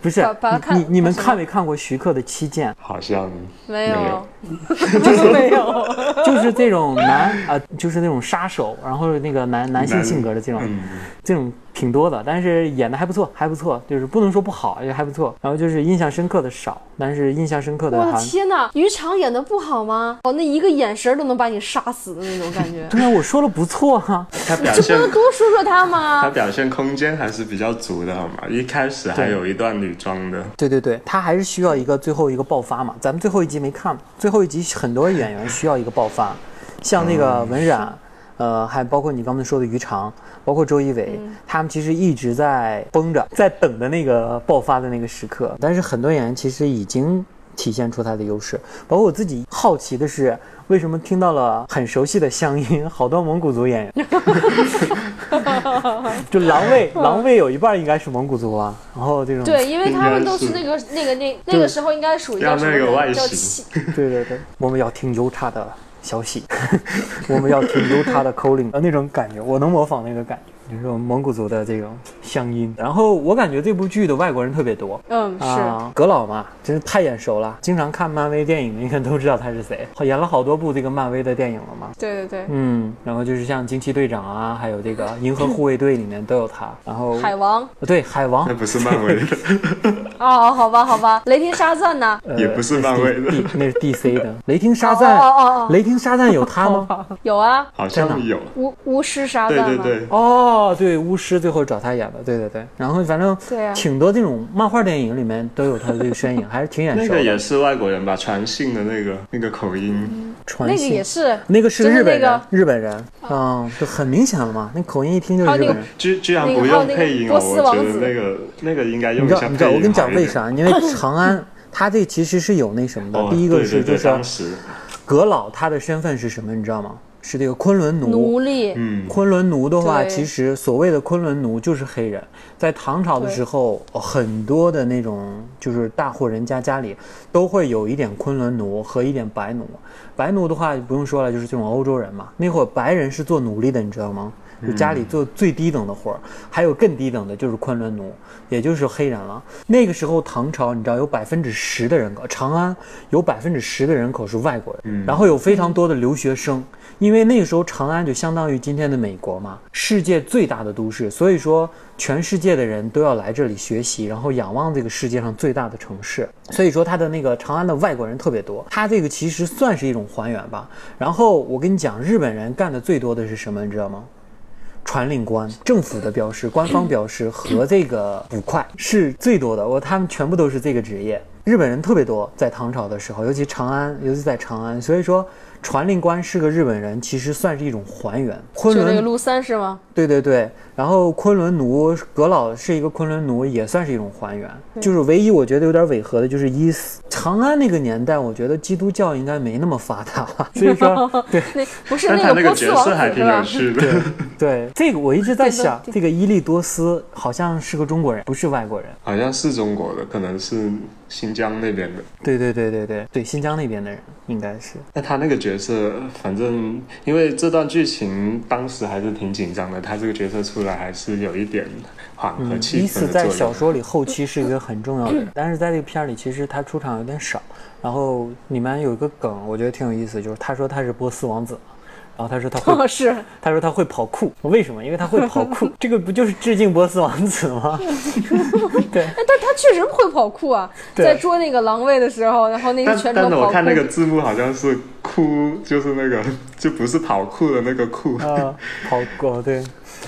Speaker 2: 不是
Speaker 3: 把把他看
Speaker 2: 你你们
Speaker 3: 看
Speaker 2: 没看过徐克的《七剑
Speaker 4: 好像
Speaker 3: 没有
Speaker 4: 没有，
Speaker 3: 就是没有。》？
Speaker 2: 就是这种男啊、就是那种杀手，然后那个男男性性格的这种，
Speaker 4: 嗯，
Speaker 2: 这种挺多的，但是演的还不错，还不错，就是不能说不好，也还不错。然后就是印象深刻的少，但是印象深刻的
Speaker 3: 我的。天哪，于常演的不好吗？哦，那一个眼神都能把你杀死的那种感觉
Speaker 2: 对啊，我说了不错啊。
Speaker 4: 他表
Speaker 3: 这不
Speaker 4: 现
Speaker 3: 能多说说他吗他？
Speaker 4: 表现空间还是比较足的，好吗？一开始还有一段女装的，
Speaker 2: 对对对，他还是需要一个最后一个爆发嘛。咱们最后一集没看，最后一集很多演员需要一个爆发，像那个文冉，呃，还包括你刚才说的于长，包括周一围，他们其实一直在绷着，在等的那个爆发的那个时刻。但是很多演员其实已经体现出它的优势，包括我自己好奇的是，为什么听到了很熟悉的乡音，好多蒙古族演员，就狼卫，狼卫有一半应该是蒙古族啊，然后这种
Speaker 3: 对，因为他们都是那个那个那那个时候应该属于叫什么
Speaker 4: 要那个外
Speaker 3: 人？叫
Speaker 4: 形
Speaker 3: 七
Speaker 2: 对对对，我们要听邮差的消息，我们要听优差的口令的那种感觉，我能模仿那个感觉。就是说蒙古族的这种乡音，然后我感觉这部剧的外国人特别多，
Speaker 3: 嗯，是，
Speaker 2: 啊，葛老嘛，真是太眼熟了。经常看漫威电影的，应该都知道他是谁，演了好多部这个漫威的电影了嘛。
Speaker 3: 对对对，
Speaker 2: 嗯，然后就是像惊奇队长啊，还有这个银河护卫队里面都有他。然后
Speaker 3: 海王，
Speaker 2: 对海王
Speaker 4: 那，不是漫威的，
Speaker 3: 哦，好吧好吧，雷霆沙赞呢？
Speaker 2: 呃
Speaker 4: 也不是漫威的
Speaker 2: 那是 DC 的 雷霆沙赞。
Speaker 3: 哦哦哦
Speaker 2: 雷霆沙赞有他吗？
Speaker 3: 有啊，
Speaker 4: 好像有。
Speaker 3: 巫巫师沙赞嘛，
Speaker 4: 对对对，
Speaker 2: 哦，对，巫师最后找他演的，对对对。然后反正挺多这种漫画电影里面都有他的这个身影，还是挺眼熟的。
Speaker 4: 那个也是外国人吧？传信的那个那个口音，
Speaker 2: 传
Speaker 3: 那个也
Speaker 2: 信，
Speaker 3: 是，
Speaker 2: 那个是
Speaker 3: 就是
Speaker 2: 日本人，
Speaker 3: 那个
Speaker 2: 日本人，嗯，就很明显了嘛，那口音一听就是日本人。
Speaker 4: 居居然不用配音我觉得那个那个应该用
Speaker 2: 你知道，
Speaker 4: 一下配音
Speaker 2: 你知道，我跟你讲？为啥？因为 长安，他这其实是有那什么的。
Speaker 4: 哦，
Speaker 2: 第一个
Speaker 4: 对对对
Speaker 2: 是就是
Speaker 4: 当时，
Speaker 2: 葛老，他的身份是什么？你知道吗？是这个昆仑奴。
Speaker 3: 奴隶，
Speaker 4: 嗯，
Speaker 2: 昆仑奴的话，其实所谓的昆仑奴就是黑人，在唐朝的时候，呃很多的那种就是大户人家家里都会有一点昆仑奴和一点白奴。白奴的话不用说了，就是这种欧洲人嘛。那会儿白人是做奴隶的，你知道吗？就家里做最低等的活儿，还有更低等的就是昆仑奴，也就是黑人了。那个时候唐朝，你知道有百分之十的人口，长安有百分之十的人口是外国人，然后有非常多的留学生。因为那个时候长安就相当于今天的美国嘛，世界最大的都市，所以说全世界的人都要来这里学习，然后仰望这个世界上最大的城市。所以说它的那个长安的外国人特别多，它这个其实算是一种还原吧。然后我跟你讲，日本人干的最多的是什么，你知道吗？传令官，政府的标识、官方标识和这个捕快是最多的，我他们全部都是这个职业。日本人特别多，在唐朝的时候，尤其长安，尤其在长安，所以说传令官是个日本人，其实算是一种还原。昆仑，
Speaker 3: 就那个陆三是吗？
Speaker 2: 对对对，然后昆仑奴，葛老是一个昆仑奴，也算是一种还原。就是唯一我觉得有点违和的就是伊斯。长安那个年代，我觉得基督教应该没那么发达吧，所以说，对
Speaker 3: 那不是
Speaker 4: 但他那个角
Speaker 3: 波斯王
Speaker 4: 色还挺有？趣的。
Speaker 2: 对，这个我一直在想，这个伊利多斯好像是个中国人，不是外国人。
Speaker 4: 好像是中国的，可能是新疆那边的。
Speaker 2: 对对对对对对，新疆那边的人应该是。
Speaker 4: 那他那个角色，反正因为这段剧情当时还是挺紧张的，他这个角色出来还是有一点缓和
Speaker 2: 嗯，
Speaker 4: 气氛
Speaker 2: 伊斯在
Speaker 4: 的作用。
Speaker 2: 小说里后期是一个很重要的，但是在这个片儿里其实他出场有点少。然后里面有一个梗，我觉得挺有意思，就是他说他是波斯王子，然后他说他会，
Speaker 3: 是，
Speaker 2: 他说他会跑酷，为什么？因为他会跑酷，这个不就是致敬波斯王子吗？对，
Speaker 3: 哎，但他确实会跑酷啊，在捉那个狼卫的时候，然后那个全程跑酷。
Speaker 4: 我看那个字幕好像是哭，就是那个就不是跑酷的那个酷，
Speaker 2: 啊，跑酷，对，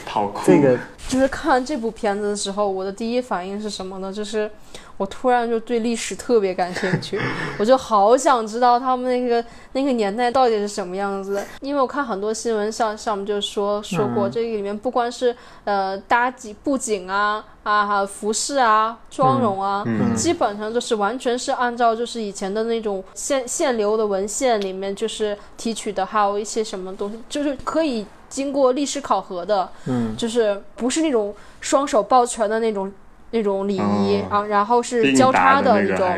Speaker 4: 跑酷。
Speaker 2: 这个
Speaker 3: 就是看这部片子的时候，我的第一反应是什么呢？就是我突然就对历史特别感兴趣，我就好想知道他们那个那个年代到底是什么样子的。因为我看很多新闻上上面就说说过，
Speaker 2: 嗯
Speaker 3: 这个里面不光是呃搭景布景啊啊还有服饰啊妆容啊，
Speaker 4: 嗯
Speaker 3: 基本上就是完全是按照就是以前的那种现现流的文献里面就是提取的，还有一些什么东西，就是可以经过历史考核的。
Speaker 2: 嗯。
Speaker 3: 就是不是那种双手抱拳的那种那种礼仪、
Speaker 4: 哦。
Speaker 3: 啊，然后是交
Speaker 4: 叉的那
Speaker 3: 种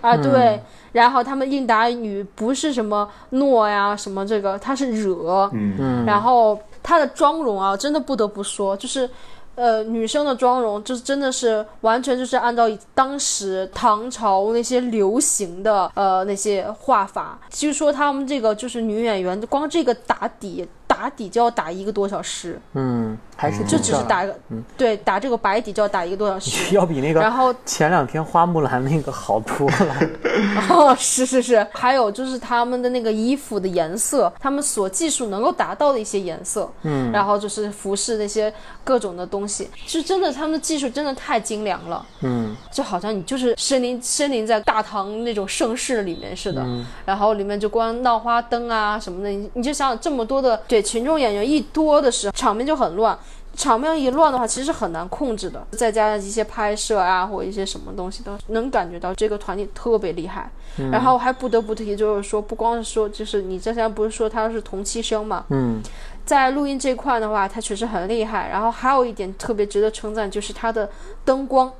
Speaker 3: 啊，
Speaker 2: 嗯。
Speaker 3: 对，然后他们应答语不是什么诺呀什么这个，她是惹，
Speaker 4: 嗯，
Speaker 2: 嗯，
Speaker 3: 然后她的妆容啊，真的不得不说，就是。呃，女生的妆容就是真的是完全就是按照当时唐朝那些流行的呃那些画法，据说他们这个就是女演员，光这个打底打底就要打一个多小时，
Speaker 2: 嗯，还是
Speaker 3: 就只是打一个，对，打这个白底就要打一个多小时。
Speaker 2: 要比那个
Speaker 3: 然后，
Speaker 2: 前两天花木兰那个好多了。
Speaker 3: 哦，是是是，还有就是他们的那个衣服的颜色，他们所技术能够达到的一些颜色，
Speaker 2: 嗯，
Speaker 3: 然后就是服饰那些各种的东西，就真的他们的技术真的太精良了，
Speaker 2: 嗯。
Speaker 3: 就好像你就是身临身临在大唐那种盛世里面似的，
Speaker 2: 嗯。
Speaker 3: 然后里面就光闹花灯啊什么的，你你就想想这么多的对群众演员一多的时候，场面就很乱。场面一乱的话，其实很难控制的。再加上一些拍摄啊，或者一些什么东西，都能感觉到这个团体特别厉害。然后还不得不提，就是说，不光是说，就是你之前不是说他是同期生嘛，
Speaker 2: 嗯
Speaker 3: 在录音这块的话，他确实很厉害。然后还有一点特别值得称赞，就是他的灯光，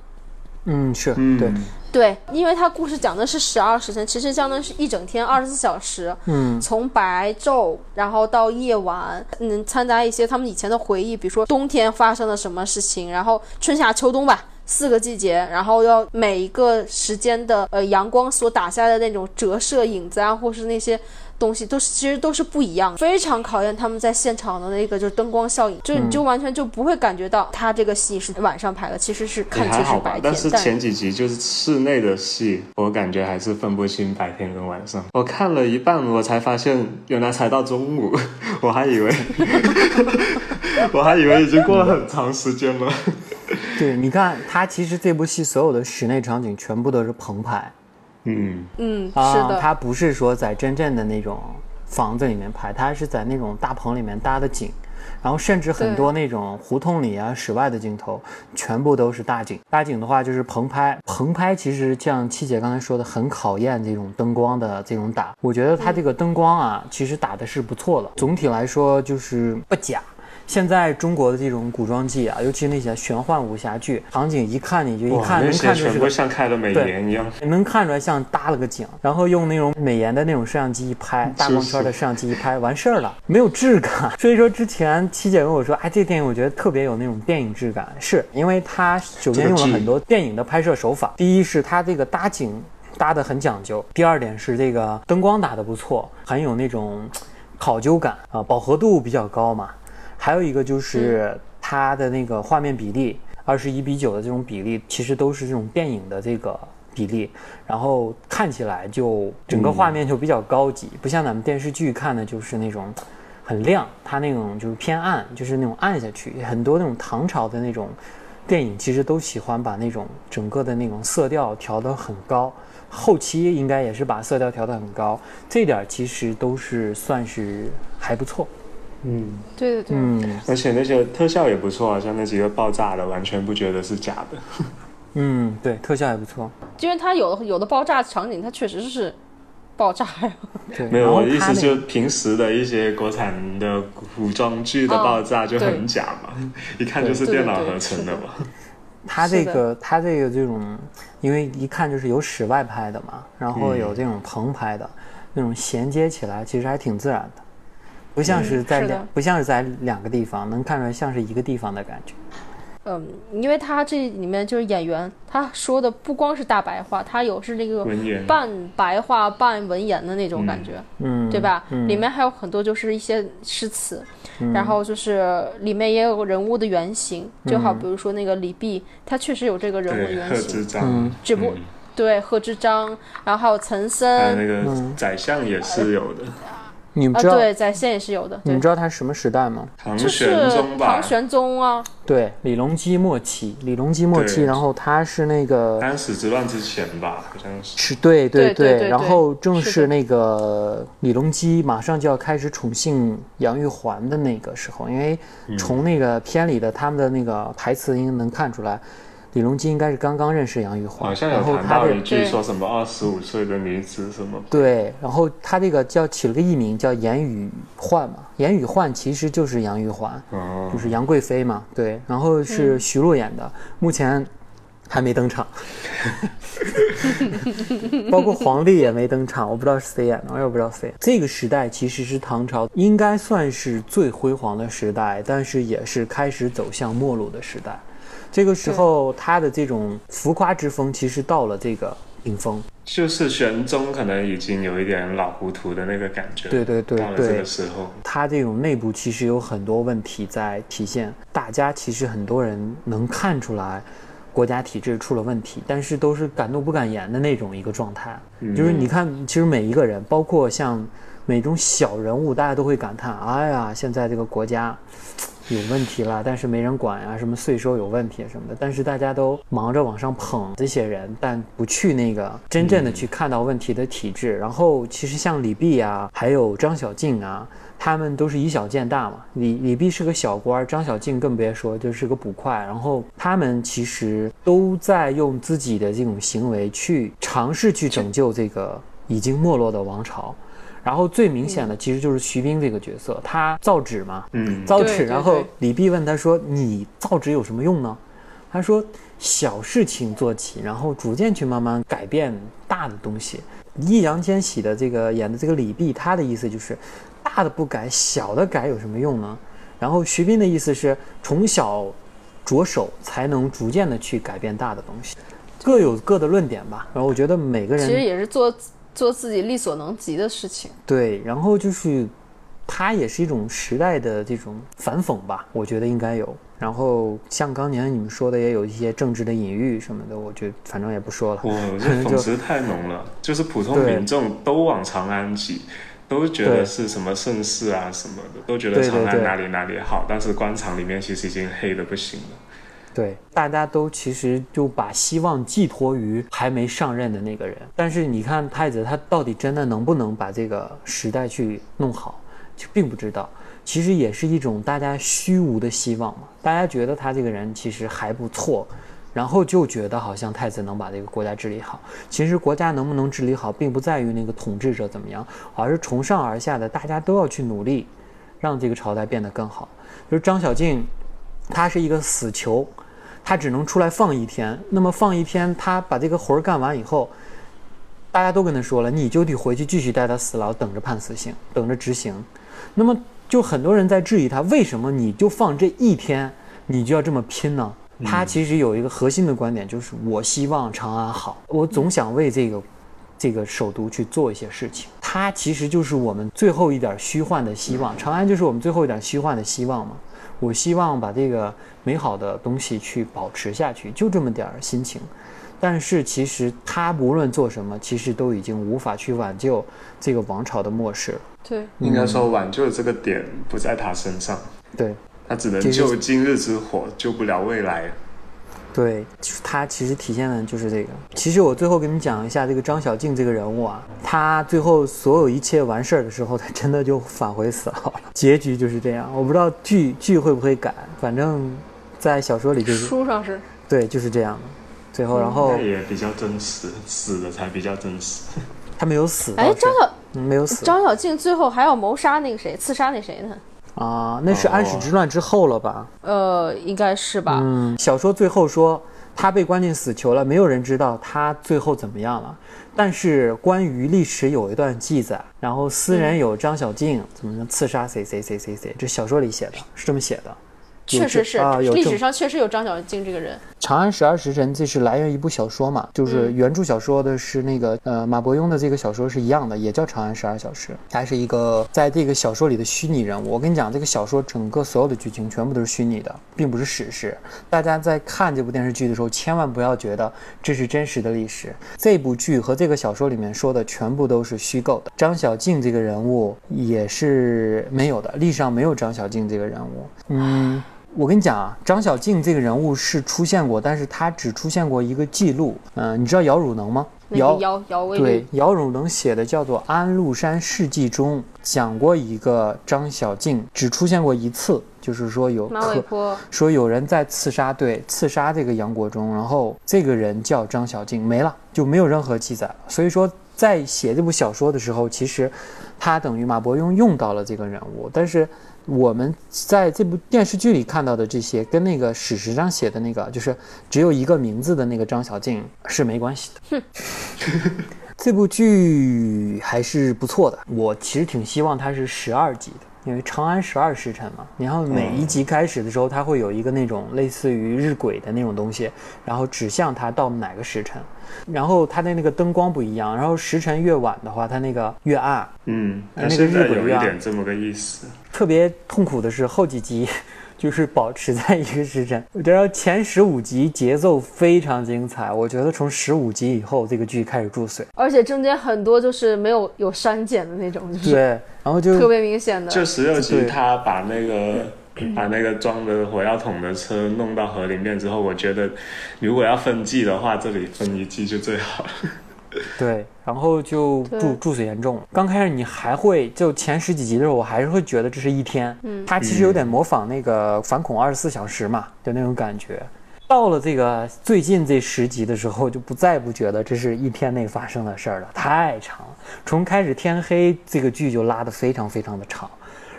Speaker 2: 嗯，是
Speaker 4: 嗯
Speaker 2: 对，
Speaker 3: 对，因为它故事讲的是十二时辰，其实相当于是一整天二十四小时，
Speaker 2: 嗯
Speaker 3: 从白昼然后到夜晚，嗯，掺杂一些他们以前的回忆，比如说冬天发生了什么事情，然后春夏秋冬吧。四个季节，然后要每一个时间的呃阳光所打下的那种折射影子啊，或是那些东西，都是其实都是不一样的，非常考验他们在现场的那个就是灯光效应，就是你就完全就不会感觉到他这个戏是晚上拍的，其实是
Speaker 4: 也
Speaker 3: 看
Speaker 4: 还好吧
Speaker 3: 起是白，天，
Speaker 4: 但是前几集就是室内的戏，我感觉还是分不清白天跟晚上。我看了一半，我才发现原来才到中午，我还以为 我还以为已经过了很长时间了。
Speaker 2: 对，你看它其实这部戏所有的室内场景全部都是棚拍
Speaker 4: 嗯，
Speaker 3: 嗯，
Speaker 2: 啊，
Speaker 3: 是的，
Speaker 2: 它不是说在真正的那种房子里面拍，它是在那种大棚里面搭的景。然后甚至很多那种胡同里啊、室外的镜头，全部都是大景。大景的话就是棚拍，棚拍其实像七姐刚才说的，很考验这种灯光的这种打。我觉得它这个灯光啊，其实打的是不错的，总体来说就是不假。现在中国的这种古装剧啊，尤其那些玄幻武侠剧，场景一看你就一，看能看出是个
Speaker 4: 像开了美颜一样。
Speaker 2: 能看出来像搭了个景，然后用那种美颜的那种摄像机一拍，大光圈的摄像机一拍，完事儿了，没有质感。所以说之前七姐跟我说，哎，这电影我觉得特别有那种电影质感，是因为它首先用了很多电影的拍摄手法，第一是它这个搭景搭得很讲究，第二点是这个灯光打得不错，很有那种考究感啊，饱和度比较高嘛。还有一个就是它的那个画面比例，二十一比九的这种比例，其实都是这种电影的这个比例，然后看起来就整个画面就比较高级，不像咱们电视剧看的就是那种很亮，它那种就是偏暗，就是那种暗下去。很多那种唐朝的那种电影，其实都喜欢把那种整个的那种色调调得很高。后期应该也是把色调调得很高，这点儿其实都是算是还不错。
Speaker 4: 嗯，
Speaker 3: 对对对，
Speaker 2: 嗯
Speaker 4: 而且那些特效也不错啊，像那几个爆炸的，完全不觉得是假的。
Speaker 2: 嗯，对，特效也不错。
Speaker 3: 因为它有的有的爆炸场景，它确实是爆炸呀。
Speaker 2: 对，
Speaker 4: 没有，我的意思就平时的一些国产的古装剧的爆炸就很假嘛，一看就是电脑合成的嘛。
Speaker 2: 它这个它这个这种，因为一看就是有室外拍的嘛，然后有这种棚拍的，那种衔接起来其实还挺自然的，不像是在两、
Speaker 3: 是
Speaker 2: 不像是在两个地方，能看出来像是一个地方的感觉。
Speaker 3: 嗯，因为他这里面就是演员，他说的不光是大白话，他有是那个半白话半文言的那种感觉，
Speaker 2: 嗯，
Speaker 3: 对吧？
Speaker 2: 嗯
Speaker 3: 里面还有很多就是一些诗词，然后就是里面也有人物的原型，就好比如说那个李泌，他确实有这个人物的，原型
Speaker 4: 贺知，章
Speaker 2: 嗯，
Speaker 3: 只不
Speaker 4: 嗯
Speaker 3: 对贺知章，然后还有岑参
Speaker 4: 那个
Speaker 2: 嗯
Speaker 4: 宰相也是有的，
Speaker 3: 啊，
Speaker 2: 你们知道、
Speaker 3: 对，在线也是有的，
Speaker 2: 你们，知道它是什么时代吗？
Speaker 4: 唐玄宗吧。
Speaker 3: 唐，玄宗啊，
Speaker 2: 对，李隆基末期，李隆基末期，然后他是那个
Speaker 4: 安史之乱之前吧，好像是。
Speaker 2: 是对对
Speaker 3: 对对对
Speaker 2: 然后正
Speaker 3: 是
Speaker 2: 那个李隆基马上就要开始宠幸杨玉环的那个时候，因为
Speaker 4: 嗯。
Speaker 2: 从那个片里的他们的那个台词应该能看出来，李隆基应该是刚刚认识杨玉环，
Speaker 4: 好像有
Speaker 2: 然后他的
Speaker 4: 谈到一句说什么二十五岁的女子什么，
Speaker 2: 对，然后他这个叫起了个艺名叫严雨焕嘛，严雨焕其实就是杨玉环，
Speaker 4: 哦
Speaker 2: 就是杨贵妃嘛，对，然后是徐璐演的，目前还没登场，包括皇帝也没登场，我不知道是谁演的，我也不知道谁。这个时代其实是唐朝应该算是最辉煌的时代，但是也是开始走向末路的时代。这个时候，他的这种浮夸之风其实到了这个顶峰。
Speaker 4: 就是玄宗可能已经有一点老糊涂的那个感觉。
Speaker 2: 对对对对
Speaker 4: 到了这个，时候，
Speaker 2: 他这种内部其实有很多问题在体现，大家其实很多人能看出来，国家体制出了问题，但是都是敢怒不敢言的那种一个状态。就是你看，其实每一个人，包括像每种小人物，大家都会感叹：哎呀，现在这个国家。有问题了，但是没人管呀，什么税收有问题什么的，但是大家都忙着往上捧这些人，但不去那个真正的去看到问题的体制。然后其实像李泌啊，还有张小敬啊，他们都是以小见大嘛。李李泌是个小官，张小敬更别说，就是个捕快。然后他们其实都在用自己的这种行为去尝试去拯救这个已经没落的王朝。然后最明显的其实就是徐冰这个角色，他造纸嘛，
Speaker 4: 嗯，
Speaker 2: 造纸，然后李泌问他说：“你造纸有什么用呢？”他说小事情做起，然后逐渐去慢慢改变大的东西。易烊千玺的这个演的这个李泌，他的意思就是大的不改，小的改有什么用呢？然后徐斌的意思是从小着手，才能逐渐的去改变大的东西，各有各的论点吧。然后我觉得每个人
Speaker 3: 其实也是做做自己力所能及的事情。
Speaker 2: 对，然后就是它也是一种时代的这种反讽吧，我觉得应该有。然后像刚年你们说的，也有一些政治的隐喻什么的，我觉得反正也不说了。
Speaker 4: 哇，这 讽刺太浓了，就是普通民众都往长安挤，都觉得是什么盛世啊什么的，都觉得长安哪里哪里好，但是官场里面其实已经黑的不行了。
Speaker 2: 对，大家都其实就把希望寄托于还没上任的那个人，但是你看太子他到底真的能不能把这个时代去弄好，就并不知道。其实也是一种大家虚无的希望嘛，大家觉得他这个人其实还不错，然后就觉得好像太子能把这个国家治理好。其实国家能不能治理好，并不在于那个统治者怎么样，而是从上而下的大家都要去努力，让这个朝代变得更好。就是张小敬，他是一个死囚，他只能出来放一天。那么放一天，他把这个活儿干完以后，大家都跟他说了，你就得回去继续待他死牢，等着判死刑，等着执行。那么。就很多人在质疑他，为什么你就放这一天，你就要这么拼呢？他其实有一个核心的观点，就是我希望长安好，我总想为这个这个首都去做一些事情。他其实就是我们最后一点虚幻的希望，长安就是我们最后一点虚幻的希望嘛。我希望把这个美好的东西去保持下去，就这么点儿心情。但是其实他无论做什么，其实都已经无法去挽救这个王朝的末世了。
Speaker 3: 对，
Speaker 4: 应该说挽救的这个点不在他身上，
Speaker 2: 对，
Speaker 4: 他只能救今日之火，救不了未来。
Speaker 2: 对，就是他其实体现的就是这个。其实我最后给你们讲一下这个张小静这个人物啊，他最后所有一切完事儿的时候，他真的就返回死牢了，结局就是这样。我不知道剧剧会不会改，反正在小说里就是
Speaker 3: 书上是，
Speaker 2: 对，就是这样的。最后，然后
Speaker 4: 也比较真实，死的才比较真实。
Speaker 2: 他没有死。
Speaker 3: 哎，张
Speaker 2: 小没有死。
Speaker 3: 张小静最后还要谋杀那个谁，刺杀那谁呢？
Speaker 2: 啊，那是安史之乱之后了吧？
Speaker 3: 呃，应该是吧。
Speaker 2: 嗯，小说最后说他被关进死囚了，没有人知道他最后怎么样了。但是关于历史有一段记载，然后私人有张小静怎么能刺杀谁谁谁谁谁，这小说里写的是这么写的。
Speaker 3: 确实是
Speaker 2: 啊，
Speaker 3: 历史上确实有张小静这个人。
Speaker 2: 《长安十二时辰》这是来源于一部小说嘛，就是原著小说的是那个呃马伯庸的这个小说是一样的，也叫《长安十二小时》，他是一个在这个小说里的虚拟人物。我跟你讲，这个小说整个所有的剧情全部都是虚拟的，并不是史实。大家在看这部电视剧的时候，千万不要觉得这是真实的历史。这部剧和这个小说里面说的全部都是虚构的。张小静这个人物也是没有的，历史上没有张小静这个人物。嗯。我跟你讲啊，张小敬这个人物是出现过，但是他只出现过一个记录。嗯，你知道姚汝能吗？
Speaker 3: 姚姚姚
Speaker 2: 对，姚汝能写的叫做《安禄山事迹》中讲过一个张小敬只出现过一次，就是说有
Speaker 3: 马嵬坡
Speaker 2: 说有人在刺杀，对，刺杀这个杨国忠，然后这个人叫张小敬，没了，就没有任何记载了。所以说，在写这部小说的时候，其实他等于马伯庸用到了这个人物，但是。我们在这部电视剧里看到的这些，跟那个史实上写的那个，就是只有一个名字的那个张小静是没关系的。这部剧还是不错的，我其实挺希望它是十二集的。因为《长安十二时辰》嘛，然后每一集开始的时候，它会有一个那种类似于日晷的那种东西，然后指向它到哪个时辰，然后它的那个灯光不一样，然后时辰越晚的话，它那个越暗。
Speaker 4: 嗯，那个日晷有一点这么个意思。
Speaker 2: 特别痛苦的是后几集。就是保持在一个时辰。我觉得前十五集节奏非常精彩，我觉得从十五集以后这个剧开始注水，
Speaker 3: 而且中间很多就是没有有删减的那种，就是
Speaker 2: 对，然后就
Speaker 3: 特别明显的。
Speaker 4: 就十六集他把那个把那个装的火药桶的车弄到河里面之后，我觉得如果要分季的话，这里分一季就最好了。
Speaker 2: 对，然后就注注水严重。刚开始你还会就前十几集的时候，我还是会觉得这是一天。嗯，它其实有点模仿那个反恐二十四小时嘛，就那种感觉。到了这个最近这十集的时候，就不再不觉得这是一天内发生的事儿了，太长了。从开始天黑这个剧就拉得非常非常的长，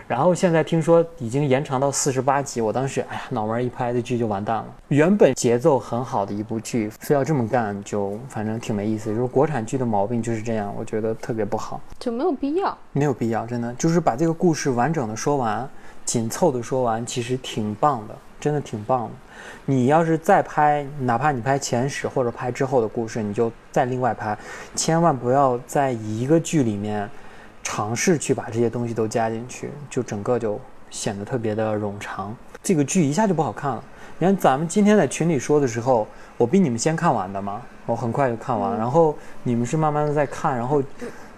Speaker 2: 然后现在听说已经延长到四十八集，我当时哎呀脑门一拍，这剧就完蛋了。原本节奏很好的一部剧，非要这么干，就反正挺没意思。就是国产剧的毛病就是这样，我觉得特别不好，
Speaker 3: 就没有必要。
Speaker 2: 没有必要，真的就是把这个故事完整的说完，紧凑的说完，其实挺棒的，真的挺棒的。你要是再拍，哪怕你拍前史或者拍之后的故事，你就再另外拍，千万不要在一个剧里面尝试去把这些东西都加进去，就整个就显得特别的冗长，这个剧一下就不好看了。你看咱们今天在群里说的时候，我比你们先看完的嘛，我很快就看完了，然后你们是慢慢的在看，然后。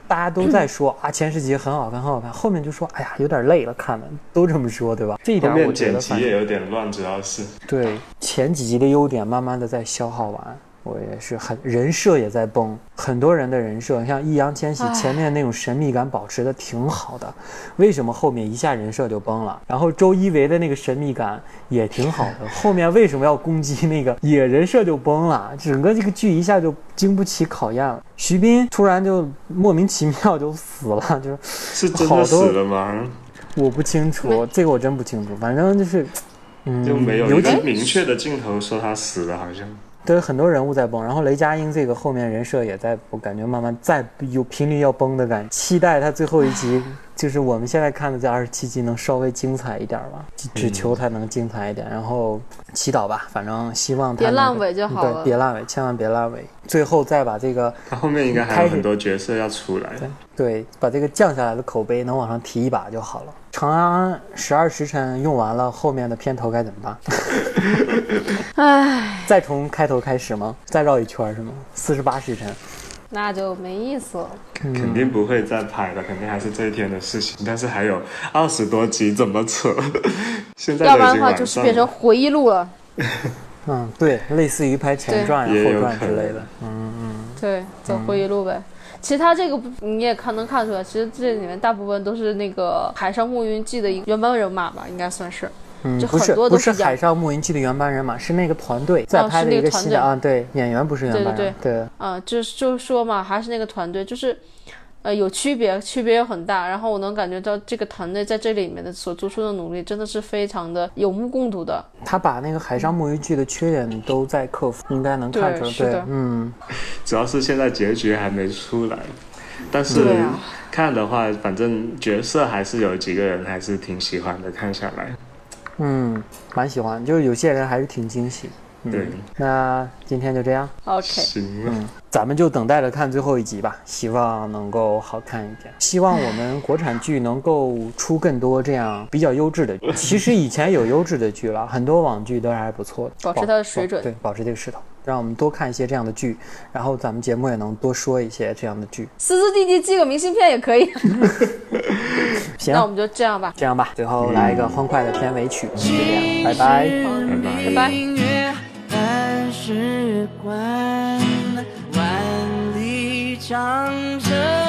Speaker 2: 大家都在说啊，前十集很好看，很好看。后面就说，哎呀，有点累了，看了都这么说，对吧？这一点我觉得
Speaker 4: 剪辑也有点乱，主要是
Speaker 2: 对前几集的优点慢慢的在消耗完。我也是很人设也在崩，很多人的人设，像易烊千玺前面那种神秘感保持的挺好的，为什么后面一下人设就崩了？然后周一围的那个神秘感也挺好的，后面为什么要攻击那个也人设就崩了？整个这个剧一下就经不起考验了。徐斌突然就莫名其妙就死了，就是
Speaker 4: 是真的死了吗？
Speaker 2: 我不清楚，这个我真不清楚，反正就是，嗯，
Speaker 4: 就没有一个明确的镜头说他死了，好像。
Speaker 2: 对，很多人物在崩，然后雷佳音这个后面人设也在，我感觉慢慢在有频率要崩的感觉。期待他最后一集，就是我们现在看的这二十七集能稍微精彩一点吧，只求他能精彩一点，然后祈祷吧，反正希望他
Speaker 3: 别烂尾就好
Speaker 2: 了。对，别烂尾，千万别烂尾。最后再把这个，
Speaker 4: 他后面应该还有很多角色要出来。
Speaker 2: 对，把这个降下来的口碑能往上提一把就好了。长安十二时辰用完了，后面的片头该怎么办？
Speaker 3: 唉，
Speaker 2: 再从开头开始吗？再绕一圈是吗？四十八时辰，
Speaker 3: 那就没意思了。
Speaker 4: 肯定不会再拍了，肯定还是这一天的事情。但是还有二十多集，怎么扯？现在
Speaker 3: 要不然的话就是变成回忆录了。
Speaker 2: 嗯，对，类似于拍前传、后传之类的。嗯嗯，
Speaker 3: 对，走回忆录呗。其实他这个你也看能看出来，其实这里面大部分都是那个《海上牧云记》的原班人马吧，应该算是。
Speaker 2: 嗯，不是不是《海上牧云记》的原班人马，是那个团队在拍的一个新的啊。对，演员不是原班人。
Speaker 3: 对对
Speaker 2: 对。
Speaker 3: 啊，就是就是说嘛，还是那个团队，就是。呃，有区别，区别又很大。然后我能感觉到这个团队在这里面的所做出的努力，真的是非常的有目共睹的。
Speaker 2: 他把那个《海上牧渔剧》的缺点都在克服，应该能看出来。
Speaker 3: 对，
Speaker 2: 嗯。
Speaker 4: 主要是现在结局还没出来，但是看的话，反正角色还是有几个人还是挺喜欢的，看下来。
Speaker 2: 嗯，蛮喜欢，就是有些人还是挺惊喜。
Speaker 4: 对，
Speaker 2: 那今天就这样。
Speaker 3: OK，
Speaker 4: 行了，
Speaker 2: 咱们就等待着看最后一集吧，希望能够好看一点。希望我们国产剧能够出更多这样比较优质的。其实以前有优质的剧了，很多网剧都还不错的，
Speaker 3: 保持它的水准，
Speaker 2: 对，保持这个势头，让我们多看一些这样的剧，然后咱们节目也能多说一些这样的剧。
Speaker 3: 思思弟弟寄个明信片也可以。
Speaker 2: 行，
Speaker 3: 那我们就这样吧，
Speaker 2: 这样吧，最后来一个欢快的片尾曲，就这样，拜拜，
Speaker 4: 拜拜。
Speaker 1: 时光万里长征。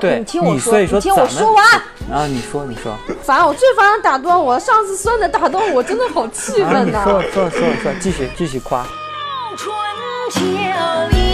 Speaker 2: 对，
Speaker 3: 你听我
Speaker 2: 说，
Speaker 3: 你听我说完
Speaker 2: 啊！你说，你说，
Speaker 3: 烦，我最烦人打断我。上次酸的打断我，真的好气愤
Speaker 2: 呐！说说说说，继续继续夸。
Speaker 1: 春秋。